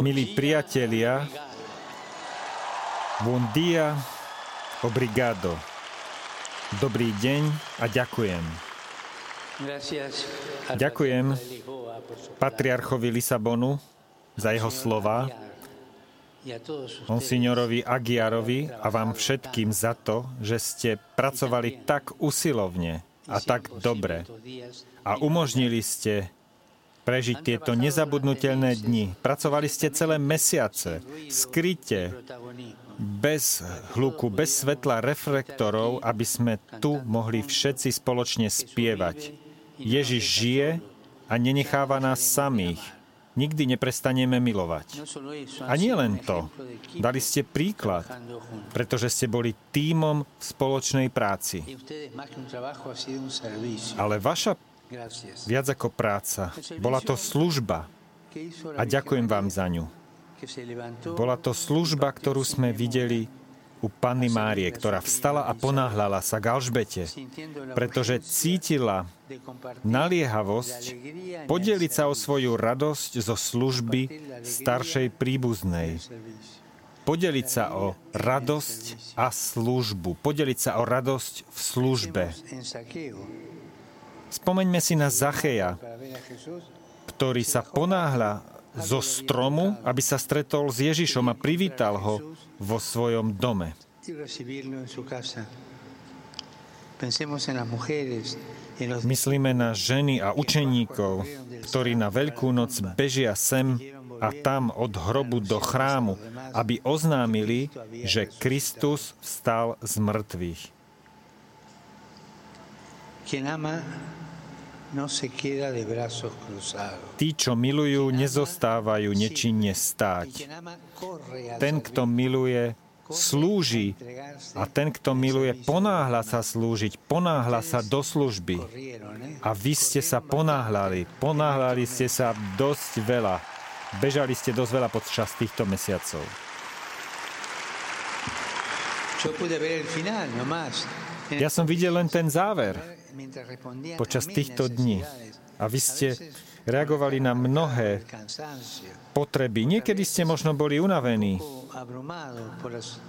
Milí priatelia, buon dia, obrigado. Dobrý deň a ďakujem. Ďakujem patriarchovi Lisabonu za jeho slova, monsignorovi Agiarovi a vám všetkým za to, že ste pracovali tak usilovne a tak dobre a umožnili ste prežiť tieto nezabudnutelné dni. Pracovali ste celé mesiace, skryte, bez hluku, bez svetla reflektorov, aby sme tu mohli všetci spoločne spievať. Ježiš žije a nenecháva nás samých. Nikdy neprestaneme milovať. A nie len to. Dali ste príklad, pretože ste boli tímom v spoločnej práci. Ale vaša. Viac ako práca, bola to služba ¿Qué hizo la a ďakujem vám za ňu. Bola to služba, ktorú sme videli u Panny Márie, ktorá vstala a ponáhľala sa k Alžbete, pretože cítila naliehavosť podeliť el sa o svoju radosť zo služby staršej príbuznej. Podeliť sa o radosť a službu. Podeliť sa o radosť v službe. Spomeňme si na Zacheja, ktorý sa ponáhľa zo stromu, aby sa stretol s Ježišom a privítal ho vo svojom dome. Myslíme na ženy a učeníkov, ktorí na Veľkú noc bežia sem a tam od hrobu do chrámu, aby oznámili, že Kristus vstal z mŕtvych. Quien ama no se queda de brazos cruzados. Tí, čo milujú, nezostávajú nečinne stáť. Ten, kto miluje, slúži a ten, kto miluje, ponáhľa sa slúžiť, ponáhľa sa do služby. ¿eh? A vy ste sa ponáhľali, ponáhľali ste sa dosť veľa. Bežali ste dosť veľa počas týchto mesiacov. Yo pude ver el final nomás. Ja som videl len ten záver počas týchto dní. A vy ste reagovali na mnohé potreby. Niekedy ste možno boli unavení,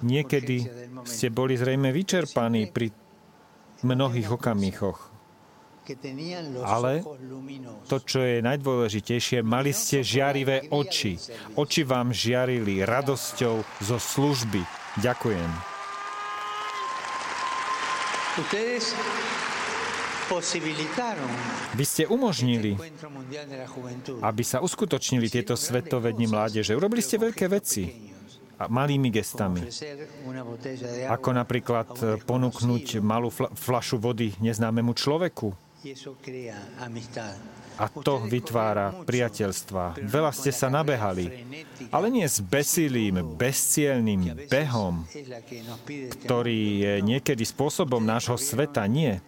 niekedy ste boli zrejme vyčerpaní pri mnohých okamihoch. Ale. To, čo je najdôležitejšie, mali ste žiarivé oči. Oči vám žiarili radosťou zo služby. Ďakujem. Ustedes Vy ste umožnili, aby sa uskutočnili tieto svetové dni mládeže. Urobili ste veľké veci a malými gestami. Ako napríklad eh, ponúknuť malú fla- flašu vody neznámemu človeku. A to vytvára priateľstva. Veľa ste sa nabehali, ale nie s besilým, bezcielným behom, ktorý je niekedy spôsobom nášho sveta. Nie.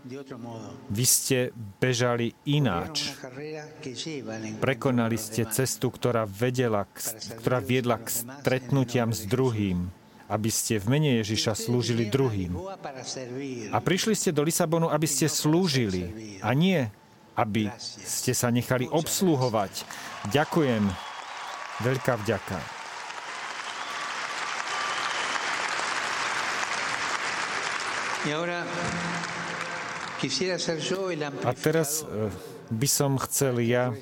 Vy ste bežali ináč. Prekonali ste cestu, ktorá, vedela, ktorá viedla k stretnutiam s druhým, aby ste v mene Ježiša slúžili druhým. A prišli ste do Lisabonu, aby ste slúžili a nie, aby ste sa nechali obsluhovať. Ďakujem. Veľká vďaka. A teraz eh, by som chcel ja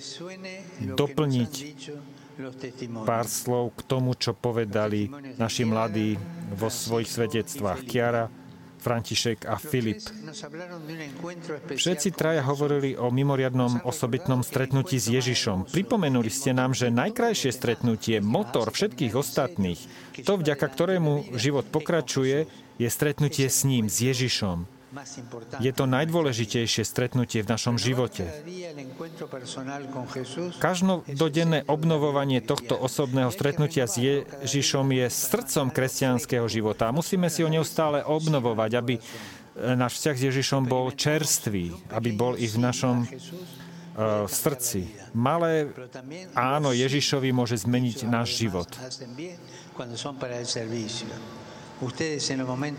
doplniť pár slov k tomu, čo povedali naši mladí vo svojich svedectvách. Kiara, František a Filip. Všetci traja hovorili o mimoriadnom osobitnom stretnutí s Ježišom. Pripomenuli ste nám, že najkrajšie stretnutie, motor všetkých ostatných, to vďaka ktorému život pokračuje, je stretnutie s ním, s Ježišom. Je to najdôležitejšie stretnutie v našom živote. Každodenné obnovovanie tohto osobného stretnutia s Ježišom je srdcom kresťanského života. Musíme si ho neustále obnovovať, aby náš vzťah s Ježišom bol čerstvý, aby bol i v našom e, srdci. Malé áno Ježišovi môže zmeniť náš život.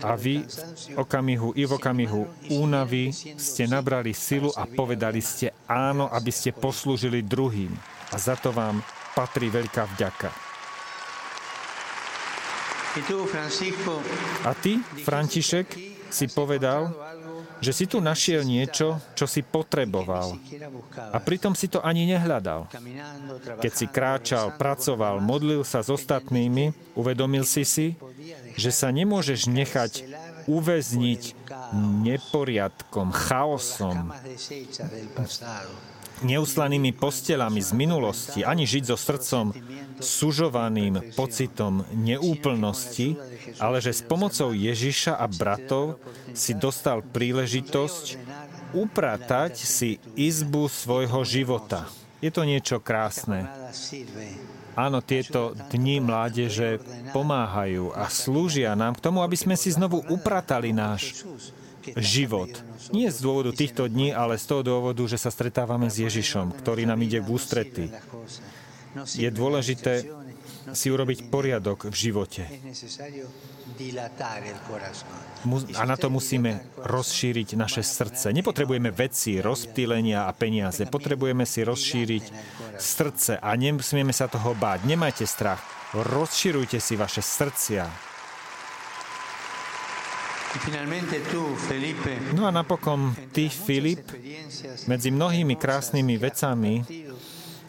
A vy okamihu i v okamihu únavy ste nabrali silu a povedali ste áno, aby ste poslúžili druhým. A za to vám patrí veľká vďaka. A ty, František, si povedal, že si tu našiel niečo, čo si potreboval. A pritom si to ani nehľadal. Keď si kráčal, pracoval, modlil sa s ostatnými, uvedomil si si, že sa nemôžeš nechať uväzniť neporiadkom, chaosom, neuslanými postelami z minulosti, ani žiť so srdcom sužovaným pocitom neúplnosti, ale že s pomocou Ježiša a bratov si dostal príležitosť upratať si izbu svojho života. Je to niečo krásne. Áno, tieto dni mládeže pomáhajú a slúžia nám k tomu, aby sme si znovu upratali náš život. Nie z dôvodu týchto dní, ale z toho dôvodu, že sa stretávame s Ježišom, ktorý nám ide v ústrety. Je dôležité si urobiť poriadok v živote. A na to musíme rozšíriť naše srdce. Nepotrebujeme veci, rozptýlenia a peniaze. Potrebujeme si rozšíriť srdce a nemusíme sa toho báť. Nemajte strach. Rozširujte si vaše srdcia. No a napokon ty, Filip, medzi mnohými krásnymi vecami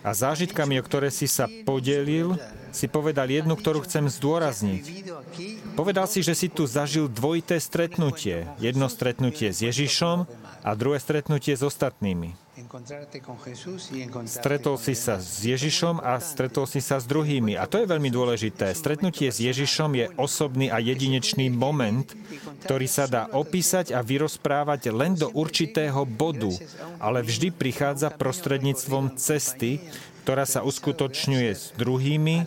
a zážitkami, o ktoré si sa podelil, si povedal jednu, ktorú chcem zdôrazniť. Povedal si, že si tu zažil dvojité stretnutie. Jedno stretnutie s Ježišom a druhé stretnutie s ostatnými. Stretol si sa s Ježišom a stretol si sa s druhými. A to je veľmi dôležité. Stretnutie s Ježišom je osobný a jedinečný moment, ktorý sa dá opísať a vyrozprávať len do určitého bodu, ale vždy prichádza prostredníctvom cesty, ktorá sa uskutočňuje s druhými,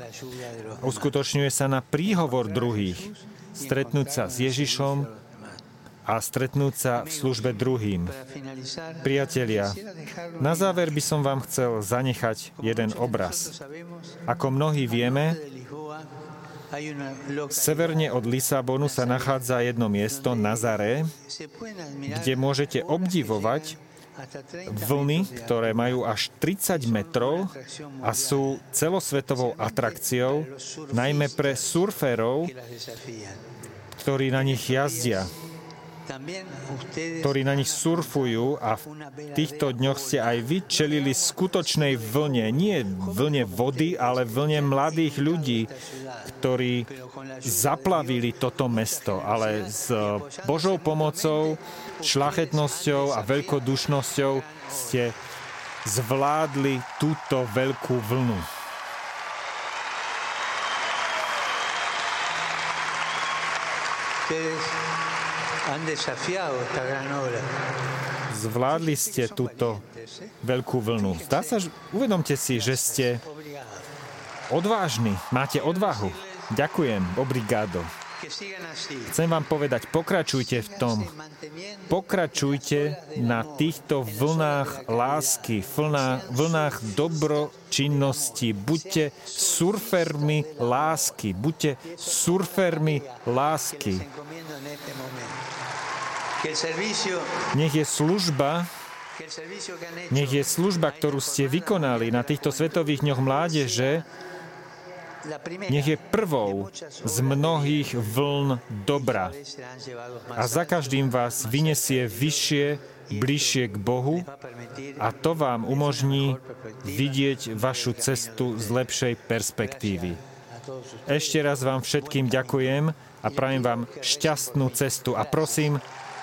uskutočňuje sa na príhovor druhých. Stretnúť sa s Ježišom, a stretnúť sa v službe druhým. Priatelia, na záver by som vám chcel zanechať jeden obraz. Ako mnohí vieme, Severne od Lisabonu sa nachádza jedno miesto, Nazaré, kde môžete obdivovať vlny, ktoré majú až 30 metrov a sú celosvetovou atrakciou, najmä pre surferov, ktorí na nich jazdia ktorí na nich surfujú a v týchto dňoch ste aj vy čelili skutočnej vlne, nie vlne vody, ale vlne mladých ľudí, ktorí zaplavili toto mesto, ale s Božou pomocou, šlachetnosťou a veľkodušnosťou ste zvládli túto veľkú vlnu. Zvládli ste túto veľkú vlnu. Zdá sa, že uvedomte si, že ste odvážni, máte odvahu. Ďakujem, obrigado. Chcem vám povedať, pokračujte v tom. Pokračujte na týchto vlnách lásky, vlnách, vlnách dobročinnosti. Buďte surfermi lásky. Buďte surfermi lásky. Nech je služba, nech je služba, ktorú ste vykonali na týchto svetových dňoch mládeže, nech je prvou z mnohých vln dobra. a za každým vás vyniesie vyššie, bližšie k Bohu a to vám umožní vidieť vašu cestu z lepšej perspektívy. Ešte raz vám všetkým ďakujem a prajem vám šťastnú cestu. A prosím,